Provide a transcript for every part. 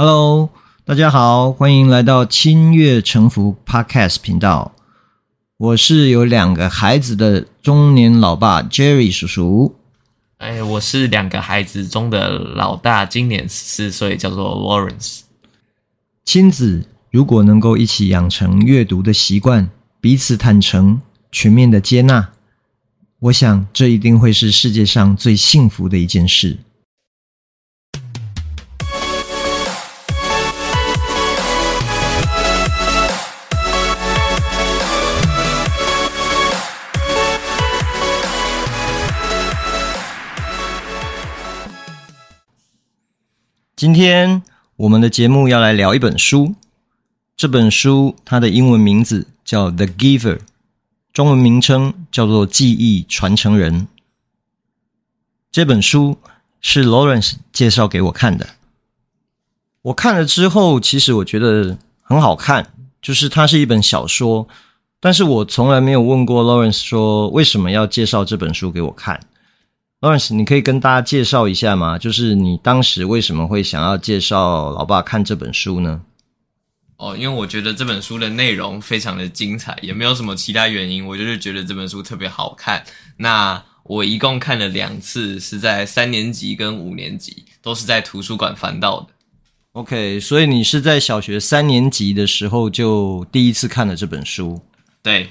Hello，大家好，欢迎来到亲悦诚服 Podcast 频道。我是有两个孩子的中年老爸 Jerry 叔叔。哎，我是两个孩子中的老大，今年十四岁，叫做 Lawrence。亲子如果能够一起养成阅读的习惯，彼此坦诚，全面的接纳，我想这一定会是世界上最幸福的一件事。今天我们的节目要来聊一本书，这本书它的英文名字叫《The Giver》，中文名称叫做《记忆传承人》。这本书是 Lawrence 介绍给我看的，我看了之后，其实我觉得很好看，就是它是一本小说，但是我从来没有问过 Lawrence 说为什么要介绍这本书给我看。Lawrence，你可以跟大家介绍一下吗？就是你当时为什么会想要介绍老爸看这本书呢？哦，因为我觉得这本书的内容非常的精彩，也没有什么其他原因，我就是觉得这本书特别好看。那我一共看了两次，是在三年级跟五年级，都是在图书馆翻到的。OK，所以你是在小学三年级的时候就第一次看了这本书？对。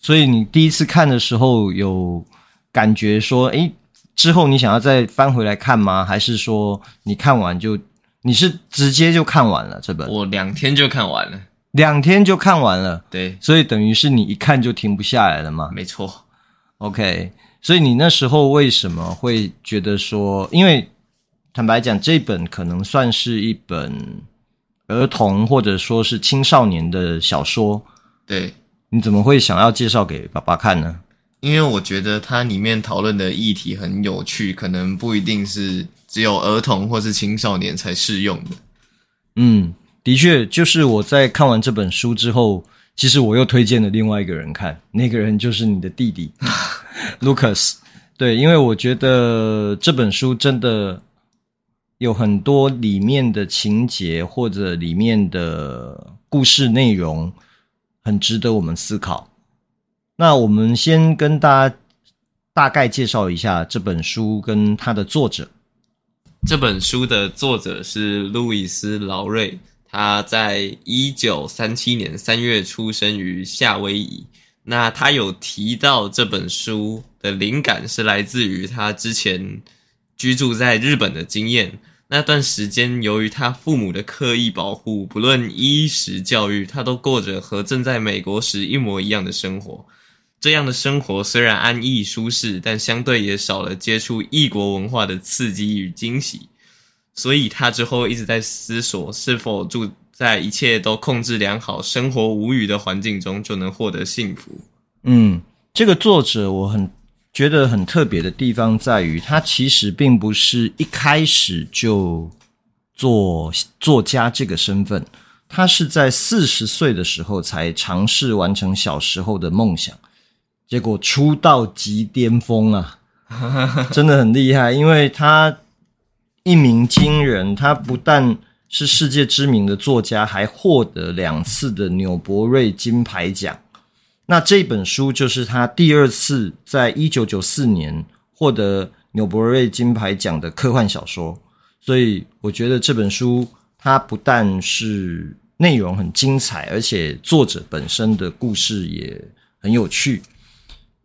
所以你第一次看的时候有感觉说，诶，之后你想要再翻回来看吗？还是说你看完就你是直接就看完了这本？我两天就看完了，两天就看完了。对，所以等于是你一看就停不下来了嘛？没错。OK，所以你那时候为什么会觉得说，因为坦白讲，这本可能算是一本儿童或者说是青少年的小说。对，你怎么会想要介绍给爸爸看呢？因为我觉得它里面讨论的议题很有趣，可能不一定是只有儿童或是青少年才适用的。嗯，的确，就是我在看完这本书之后，其实我又推荐了另外一个人看，那个人就是你的弟弟 Lucas。对，因为我觉得这本书真的有很多里面的情节或者里面的故事内容，很值得我们思考。那我们先跟大家大概介绍一下这本书跟它的作者。这本书的作者是路易斯·劳瑞，他在一九三七年三月出生于夏威夷。那他有提到这本书的灵感是来自于他之前居住在日本的经验。那段时间，由于他父母的刻意保护，不论衣食教育，他都过着和正在美国时一模一样的生活。这样的生活虽然安逸舒适，但相对也少了接触异国文化的刺激与惊喜。所以他之后一直在思索，是否住在一切都控制良好、生活无虞的环境中就能获得幸福。嗯，这个作者我很觉得很特别的地方在于，他其实并不是一开始就做作家这个身份，他是在四十岁的时候才尝试完成小时候的梦想。结果出道即巅峰啊，真的很厉害，因为他一鸣惊人，他不但是世界知名的作家，还获得两次的纽伯瑞金牌奖。那这本书就是他第二次在一九九四年获得纽伯瑞金牌奖的科幻小说，所以我觉得这本书它不但是内容很精彩，而且作者本身的故事也很有趣。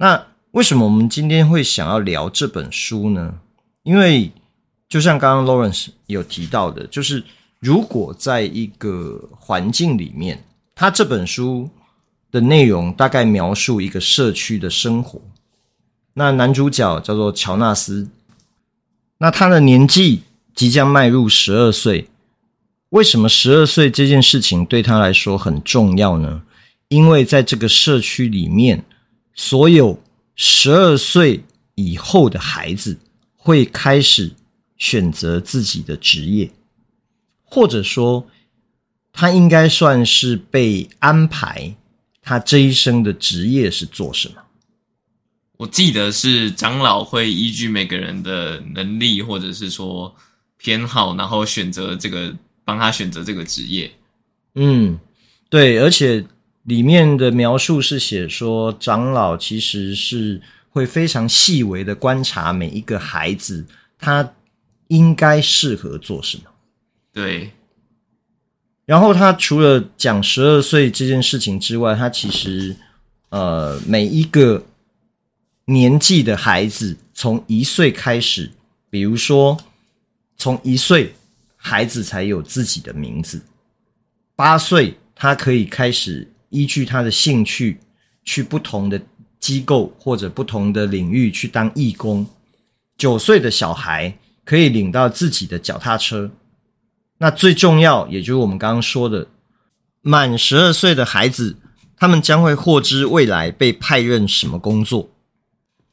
那为什么我们今天会想要聊这本书呢？因为就像刚刚 Lawrence 有提到的，就是如果在一个环境里面，他这本书的内容大概描述一个社区的生活。那男主角叫做乔纳斯，那他的年纪即将迈入十二岁。为什么十二岁这件事情对他来说很重要呢？因为在这个社区里面。所有十二岁以后的孩子会开始选择自己的职业，或者说，他应该算是被安排，他这一生的职业是做什么？我记得是长老会依据每个人的能力或者是说偏好，然后选择这个帮他选择这个职业。嗯，对，而且里面的描述是写说，长老其实是会非常细微的观察每一个孩子，他应该适合做什么。对。然后他除了讲十二岁这件事情之外，他其实呃每一个年纪的孩子，从一岁开始，比如说从一岁，孩子才有自己的名字。八岁，他可以开始依据他的兴趣，去不同的机构或者不同的领域去当义工。九岁的小孩可以领到自己的脚踏车。那最重要，也就是我们刚刚说的，满十二岁的孩子，他们将会获知未来被派任什么工作。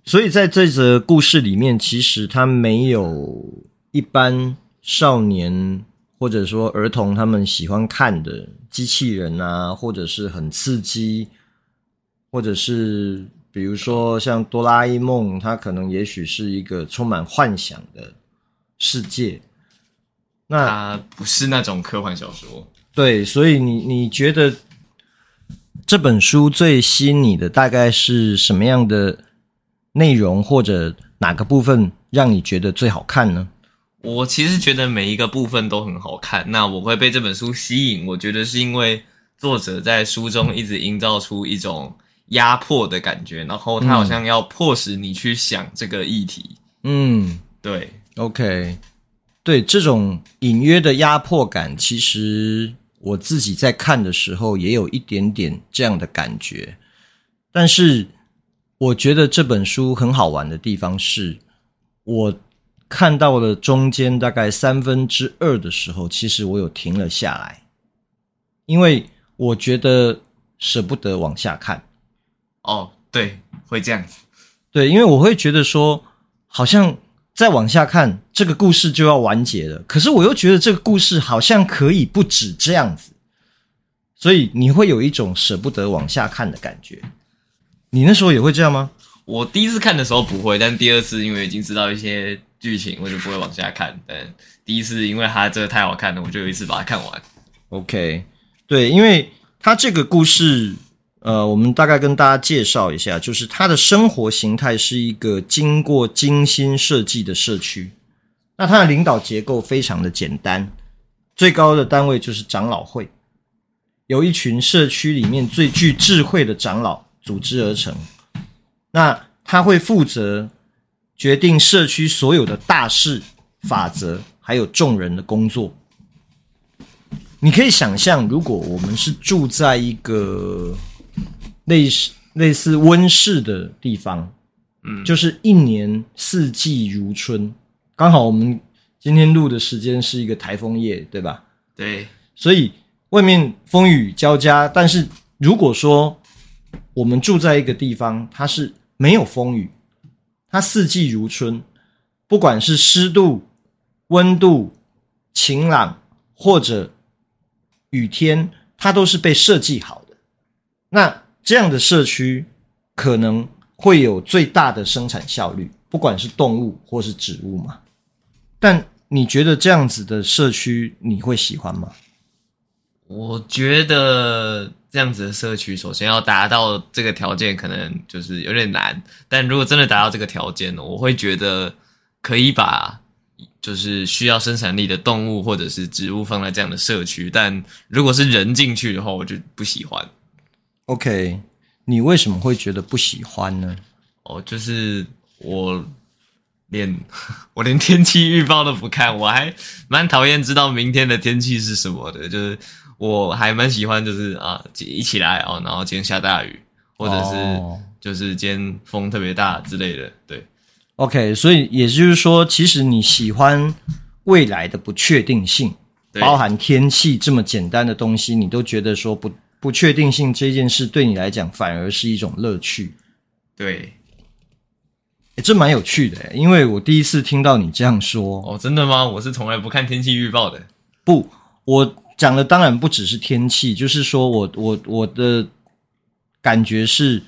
所以在这则故事里面，其实他没有一般少年。或者说儿童他们喜欢看的机器人啊，或者是很刺激，或者是比如说像哆啦 A 梦，它可能也许是一个充满幻想的世界。那它不是那种科幻小说。对，所以你你觉得这本书最吸引你的大概是什么样的内容，或者哪个部分让你觉得最好看呢？我其实觉得每一个部分都很好看。那我会被这本书吸引，我觉得是因为作者在书中一直营造出一种压迫的感觉，然后他好像要迫使你去想这个议题。嗯，对，OK，对，这种隐约的压迫感，其实我自己在看的时候也有一点点这样的感觉。但是我觉得这本书很好玩的地方是，我。看到了中间大概三分之二的时候，其实我有停了下来，因为我觉得舍不得往下看。哦，对，会这样子。对，因为我会觉得说，好像再往下看，这个故事就要完结了。可是我又觉得这个故事好像可以不止这样子，所以你会有一种舍不得往下看的感觉。你那时候也会这样吗？我第一次看的时候不会，但第二次因为已经知道一些剧情，我就不会往下看。但第一次因为它真的太好看了，我就有一次把它看完。OK，对，因为它这个故事，呃，我们大概跟大家介绍一下，就是它的生活形态是一个经过精心设计的社区。那它的领导结构非常的简单，最高的单位就是长老会，由一群社区里面最具智慧的长老组织而成。那他会负责决定社区所有的大事、法则，还有众人的工作。你可以想象，如果我们是住在一个类似类似温室的地方，嗯，就是一年四季如春。刚好我们今天录的时间是一个台风夜，对吧？对，所以外面风雨交加。但是如果说我们住在一个地方，它是没有风雨，它四季如春，不管是湿度、温度、晴朗或者雨天，它都是被设计好的。那这样的社区可能会有最大的生产效率，不管是动物或是植物嘛。但你觉得这样子的社区你会喜欢吗？我觉得。这样子的社区，首先要达到这个条件，可能就是有点难。但如果真的达到这个条件呢，我会觉得可以把就是需要生产力的动物或者是植物放在这样的社区。但如果是人进去的话，我就不喜欢。OK，你为什么会觉得不喜欢呢？哦，就是我连 我连天气预报都不看，我还蛮讨厌知道明天的天气是什么的，就是。我还蛮喜欢，就是啊，一起来哦，然后今天下大雨，或者是就是今天风特别大之类的，对。OK，所以也就是说，其实你喜欢未来的不确定性，包含天气这么简单的东西，你都觉得说不不确定性这件事对你来讲反而是一种乐趣。对，诶，这蛮有趣的，因为我第一次听到你这样说。哦，真的吗？我是从来不看天气预报的。不，我。讲的当然不只是天气，就是说我我我的感觉是，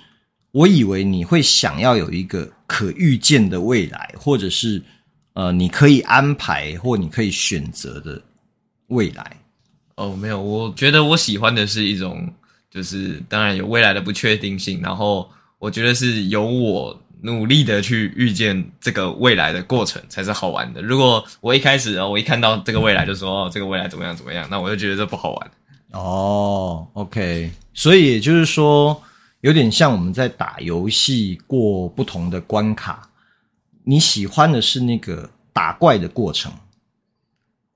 我以为你会想要有一个可预见的未来，或者是呃，你可以安排或你可以选择的未来？哦，没有，我觉得我喜欢的是一种，就是当然有未来的不确定性，然后我觉得是由我努力的去预见这个未来的过程才是好玩的。如果我一开始我一看到这个未来就说哦，这个未来怎么样怎么样，那我就觉得这不好玩。哦，OK，所以也就是说，有点像我们在打游戏过不同的关卡，你喜欢的是那个打怪的过程。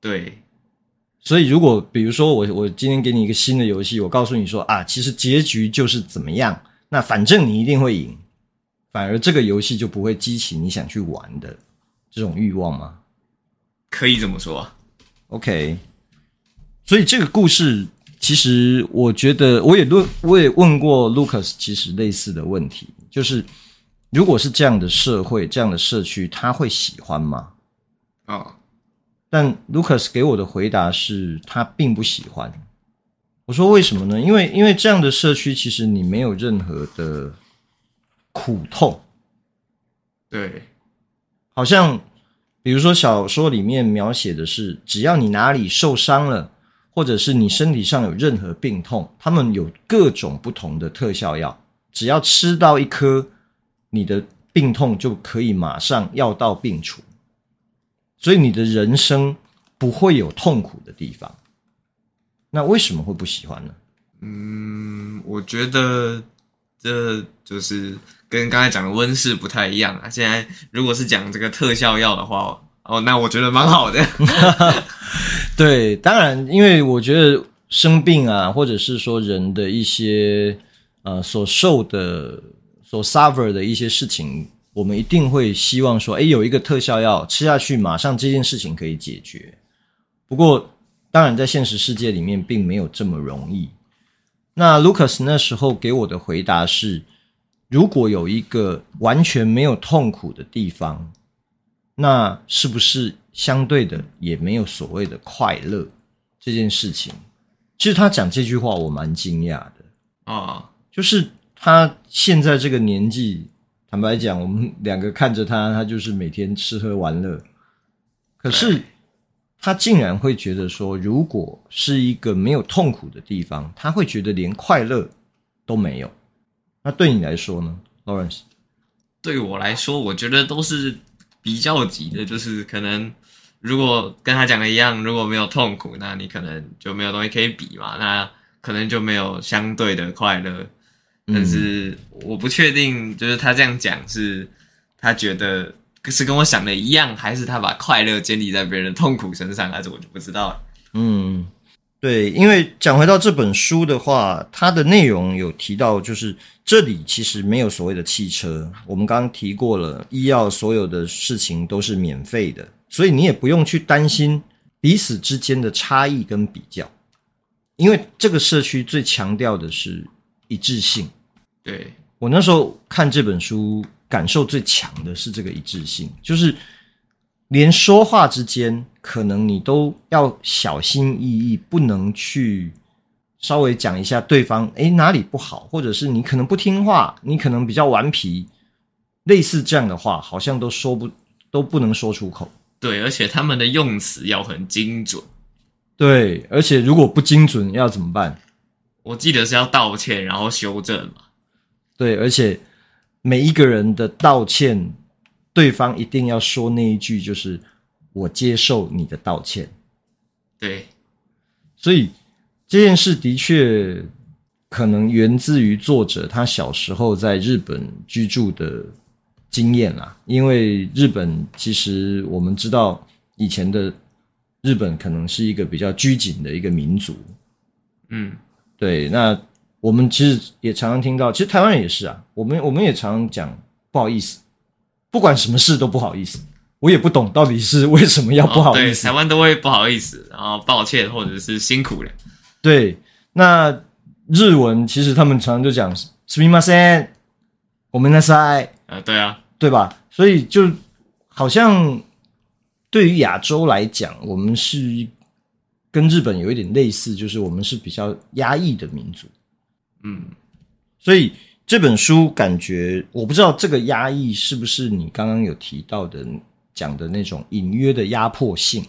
对，所以如果比如说我我今天给你一个新的游戏，我告诉你说啊，其实结局就是怎么样，那反正你一定会赢，反而这个游戏就不会激起你想去玩的这种欲望吗？可以这么说，OK。所以这个故事。其实我觉得，我也问，我也问过 Lucas，其实类似的问题，就是如果是这样的社会、这样的社区，他会喜欢吗？啊、哦，但 Lucas 给我的回答是他并不喜欢。我说为什么呢？因为因为这样的社区，其实你没有任何的苦痛。对，好像比如说小说里面描写的是，只要你哪里受伤了。或者是你身体上有任何病痛，他们有各种不同的特效药，只要吃到一颗，你的病痛就可以马上药到病除，所以你的人生不会有痛苦的地方。那为什么会不喜欢呢？嗯，我觉得这就是跟刚才讲的温室不太一样啊。现在如果是讲这个特效药的话。哦，那我觉得蛮好的。对，当然，因为我觉得生病啊，或者是说人的一些呃所受的、所 suffer 的一些事情，我们一定会希望说，哎，有一个特效药吃下去，马上这件事情可以解决。不过，当然，在现实世界里面，并没有这么容易。那 Lucas 那时候给我的回答是：如果有一个完全没有痛苦的地方。那是不是相对的也没有所谓的快乐这件事情？其实他讲这句话，我蛮惊讶的啊。就是他现在这个年纪，坦白讲，我们两个看着他，他就是每天吃喝玩乐。可是他竟然会觉得说，如果是一个没有痛苦的地方，他会觉得连快乐都没有。那对你来说呢，Lawrence？对我来说，我觉得都是。比较级的，就是可能如果跟他讲的一样，如果没有痛苦，那你可能就没有东西可以比嘛，那可能就没有相对的快乐。但是我不确定，就是他这样讲是，他觉得是跟我想的一样，还是他把快乐建立在别人的痛苦身上，还是我就不知道了。嗯，对，因为讲回到这本书的话，它的内容有提到，就是。这里其实没有所谓的汽车，我们刚刚提过了，医药所有的事情都是免费的，所以你也不用去担心彼此之间的差异跟比较，因为这个社区最强调的是一致性。对，我那时候看这本书，感受最强的是这个一致性，就是连说话之间，可能你都要小心翼翼，不能去。稍微讲一下对方诶哪里不好，或者是你可能不听话，你可能比较顽皮，类似这样的话，好像都说不都不能说出口。对，而且他们的用词要很精准。对，而且如果不精准要怎么办？我记得是要道歉，然后修正嘛。对，而且每一个人的道歉，对方一定要说那一句，就是我接受你的道歉。对，所以。这件事的确可能源自于作者他小时候在日本居住的经验啦，因为日本其实我们知道以前的日本可能是一个比较拘谨的一个民族，嗯，对。那我们其实也常常听到，其实台湾人也是啊，我们我们也常常讲不好意思，不管什么事都不好意思，我也不懂到底是为什么要不好意思。哦，对，台湾都会不好意思，然后抱歉或者是辛苦了。对，那日文其实他们常常就讲“すみません”，ごめんなさい。啊，对啊，对吧？所以就好像对于亚洲来讲，我们是跟日本有一点类似，就是我们是比较压抑的民族。 嗯，所以这本书感觉，我不知道这个压抑是不是你刚刚有提到的讲的那种隐约的压迫性。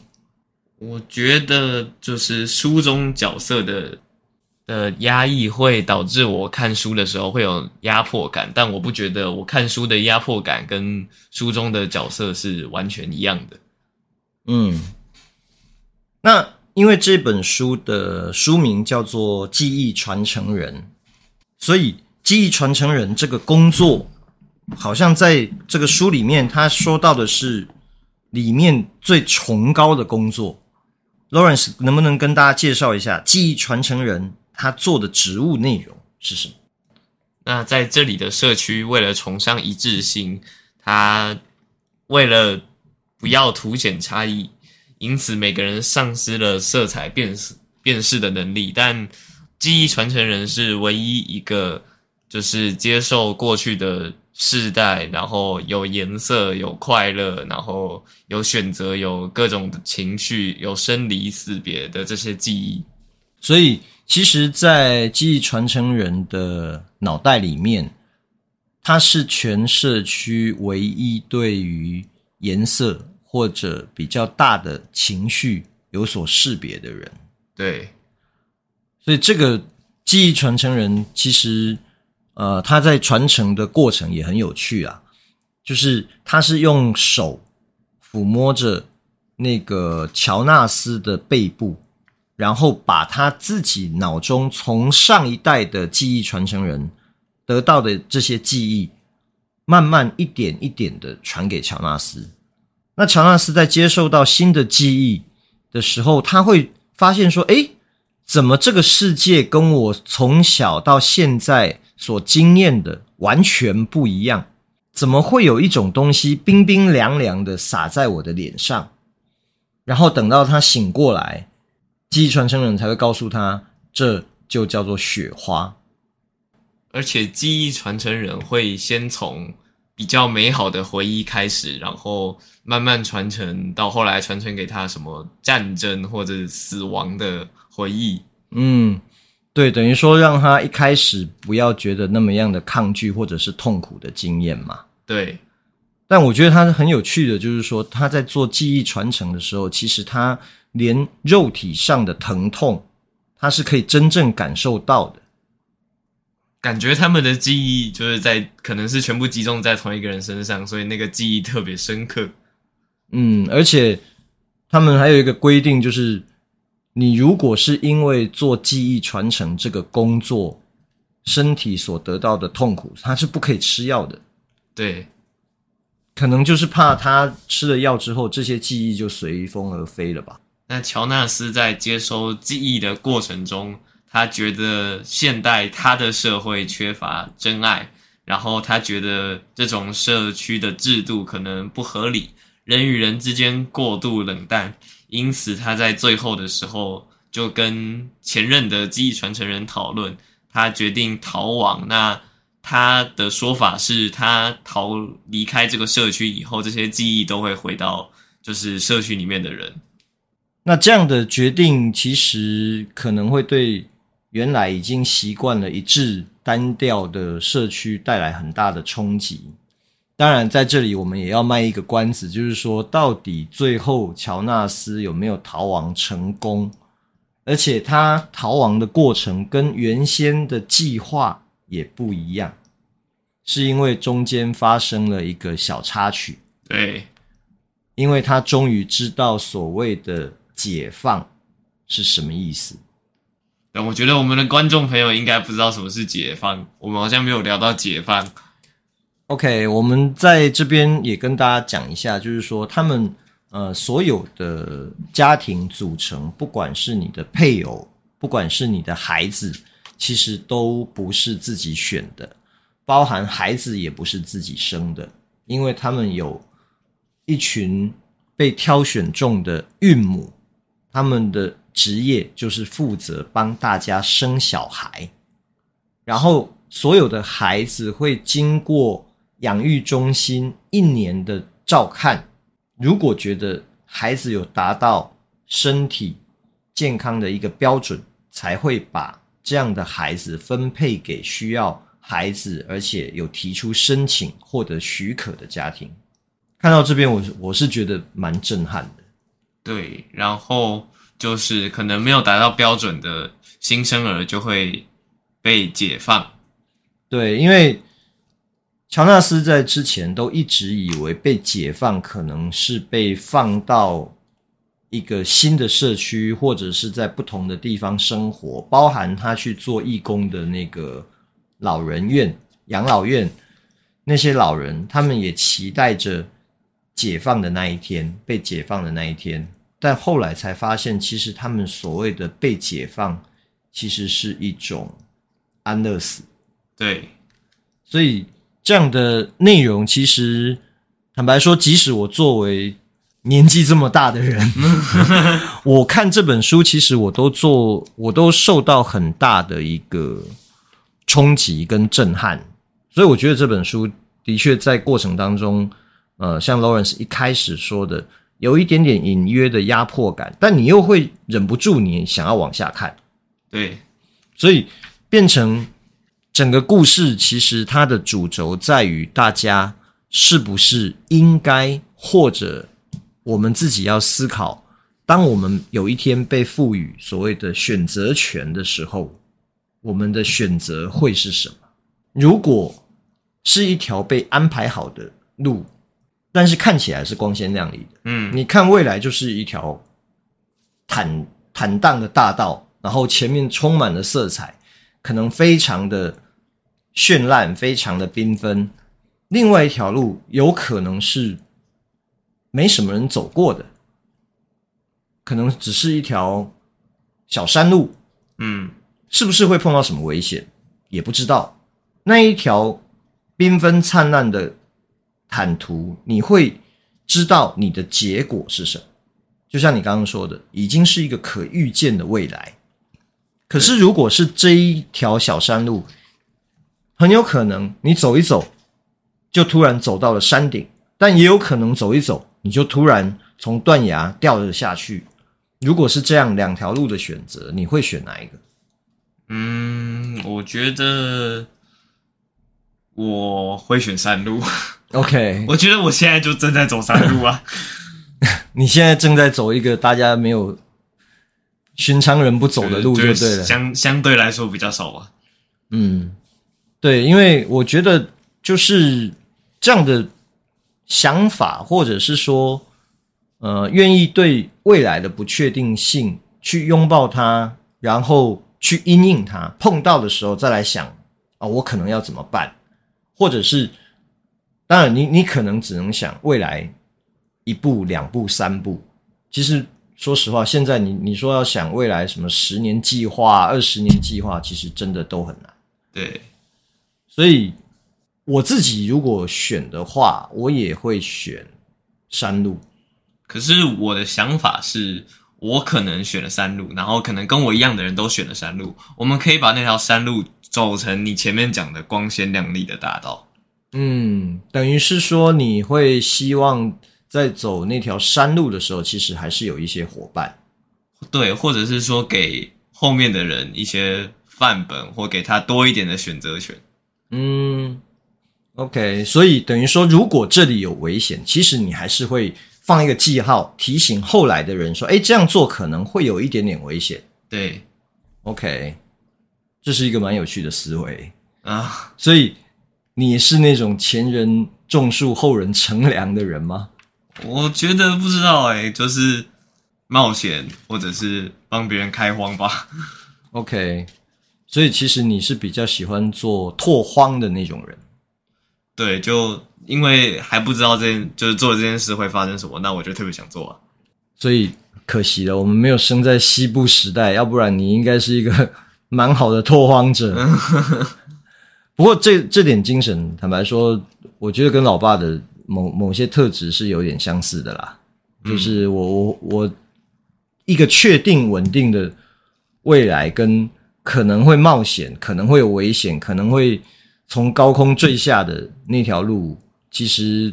我觉得就是书中角色的的压抑会导致我看书的时候会有压迫感，但我不觉得我看书的压迫感跟书中的角色是完全一样的。嗯，那因为这本书的书名叫做《记忆传承人》，所以记忆传承人这个工作，好像在这个书里面，他说到的是里面最崇高的工作。Lawrence 能不能跟大家介绍一下记忆传承人他做的职务内容是什么？那在这里的社区，为了崇尚一致性，他为了不要凸显差异，因此每个人丧失了色彩辨识辨识的能力。但记忆传承人是唯一一个，就是接受过去的。世代，然后有颜色，有快乐，然后有选择，有各种情绪，有生离死别的这些记忆。所以，其实，在记忆传承人的脑袋里面，他是全社区唯一对于颜色或者比较大的情绪有所识别的人。对，所以这个记忆传承人其实。呃，他在传承的过程也很有趣啊，就是他是用手抚摸着那个乔纳斯的背部，然后把他自己脑中从上一代的记忆传承人得到的这些记忆，慢慢一点一点的传给乔纳斯。那乔纳斯在接受到新的记忆的时候，他会发现说：“诶，怎么这个世界跟我从小到现在？”所经验的完全不一样，怎么会有一种东西冰冰凉凉的洒在我的脸上？然后等到他醒过来，记忆传承人才会告诉他，这就叫做雪花。而且记忆传承人会先从比较美好的回忆开始，然后慢慢传承到后来传承给他什么战争或者死亡的回忆。嗯。对，等于说让他一开始不要觉得那么样的抗拒或者是痛苦的经验嘛。对，但我觉得他是很有趣的，就是说他在做记忆传承的时候，其实他连肉体上的疼痛，他是可以真正感受到的。感觉他们的记忆就是在可能是全部集中在同一个人身上，所以那个记忆特别深刻。嗯，而且他们还有一个规定，就是。你如果是因为做记忆传承这个工作，身体所得到的痛苦，他是不可以吃药的。对，可能就是怕他吃了药之后，这些记忆就随风而飞了吧。那乔纳斯在接收记忆的过程中，他觉得现代他的社会缺乏真爱，然后他觉得这种社区的制度可能不合理，人与人之间过度冷淡。因此，他在最后的时候就跟前任的记忆传承人讨论，他决定逃亡。那他的说法是他逃离开这个社区以后，这些记忆都会回到就是社区里面的人。那这样的决定其实可能会对原来已经习惯了一致单调的社区带来很大的冲击。当然，在这里我们也要卖一个关子，就是说，到底最后乔纳斯有没有逃亡成功？而且他逃亡的过程跟原先的计划也不一样，是因为中间发生了一个小插曲。对，因为他终于知道所谓的解放是什么意思。但我觉得我们的观众朋友应该不知道什么是解放，我们好像没有聊到解放。OK，我们在这边也跟大家讲一下，就是说他们呃所有的家庭组成，不管是你的配偶，不管是你的孩子，其实都不是自己选的，包含孩子也不是自己生的，因为他们有一群被挑选中的孕母，他们的职业就是负责帮大家生小孩，然后所有的孩子会经过。养育中心一年的照看，如果觉得孩子有达到身体健康的一个标准，才会把这样的孩子分配给需要孩子而且有提出申请获得许可的家庭。看到这边，我我是觉得蛮震撼的。对，然后就是可能没有达到标准的新生儿就会被解放。对，因为乔纳斯在之前都一直以为被解放可能是被放到一个新的社区，或者是在不同的地方生活，包含他去做义工的那个老人院、养老院，那些老人他们也期待着解放的那一天，被解放的那一天，但后来才发现，其实他们所谓的被解放，其实是一种安乐死。对，所以这样的内容，其实坦白说，即使我作为年纪这么大的人，我看这本书，其实我都做，我都受到很大的一个冲击跟震撼。所以我觉得这本书的确在过程当中，呃，像 Lawrence 一开始说的，有一点点隐约的压迫感，但你又会忍不住你想要往下看。对，所以变成整个故事，其实它的主轴在于大家是不是应该或者。我们自己要思考，当我们有一天被赋予所谓的选择权的时候，我们的选择会是什么？如果是一条被安排好的路，但是看起来是光鲜亮丽的，嗯，你看未来就是一条坦坦荡的大道，然后前面充满了色彩，可能非常的绚烂，非常的缤纷。另外一条路有可能是。没什么人走过的，可能只是一条小山路，嗯，是不是会碰到什么危险？也不知道。那一条缤纷灿烂的坦途，你会知道你的结果是什么？就像你刚刚说的，已经是一个可预见的未来。可是，如果是这一条小山路，很有可能你走一走，就突然走到了山顶，但也有可能走一走。你就突然从断崖掉了下去。如果是这样两条路的选择，你会选哪一个？嗯，我觉得我会选山路。OK，我觉得我现在就正在走山路啊。你现在正在走一个大家没有寻常人不走的路，就对了。就是、相相对来说比较少吧。嗯，对，因为我觉得就是这样的。想法，或者是说，呃，愿意对未来的不确定性去拥抱它，然后去因应它，碰到的时候再来想，啊、我可能要怎么办？或者是，当然你，你你可能只能想未来一步、两步、三步。其实，说实话，现在你你说要想未来什么十年计划、二十年计划，其实真的都很难。对，所以。我自己如果选的话，我也会选山路。可是我的想法是，我可能选了山路，然后可能跟我一样的人都选了山路。我们可以把那条山路走成你前面讲的光鲜亮丽的大道。嗯，等于是说你会希望在走那条山路的时候，其实还是有一些伙伴。对，或者是说给后面的人一些范本，或给他多一点的选择权。嗯。OK，所以等于说，如果这里有危险，其实你还是会放一个记号，提醒后来的人说：“哎，这样做可能会有一点点危险。”对，OK，这是一个蛮有趣的思维啊。所以你是那种前人种树，后人乘凉的人吗？我觉得不知道哎，就是冒险或者是帮别人开荒吧。OK，所以其实你是比较喜欢做拓荒的那种人。对，就因为还不知道这件，就是做这件事会发生什么，那我就特别想做啊。所以可惜了，我们没有生在西部时代，要不然你应该是一个 蛮好的拓荒者。不过这这点精神，坦白说，我觉得跟老爸的某某些特质是有点相似的啦。就是我我我一个确定稳定的未来，跟可能会冒险，可能会有危险，可能会。从高空坠下的那条路，其实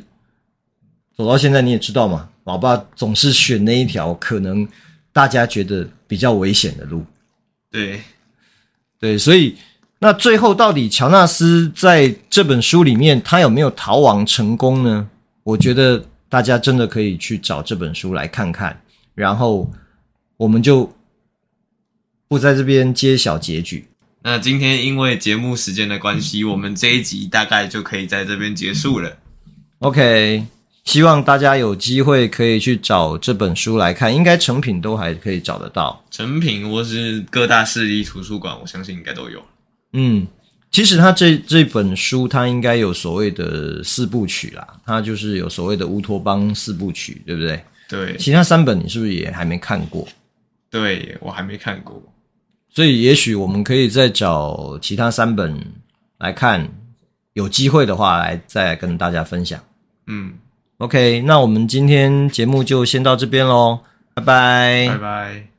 走到现在你也知道嘛，老爸总是选那一条可能大家觉得比较危险的路。对，对，所以那最后到底乔纳斯在这本书里面他有没有逃亡成功呢？我觉得大家真的可以去找这本书来看看。然后我们就不在这边揭晓结局。那今天因为节目时间的关系，我们这一集大概就可以在这边结束了。OK，希望大家有机会可以去找这本书来看，应该成品都还可以找得到。成品或是各大市立图书馆，我相信应该都有。嗯，其实它这这本书，它应该有所谓的四部曲啦，它就是有所谓的乌托邦四部曲，对不对？对。其他三本你是不是也还没看过？对，我还没看过。所以也许我们可以再找其他三本来看，有机会的话来再跟大家分享。嗯，OK，那我们今天节目就先到这边喽，拜拜，拜拜。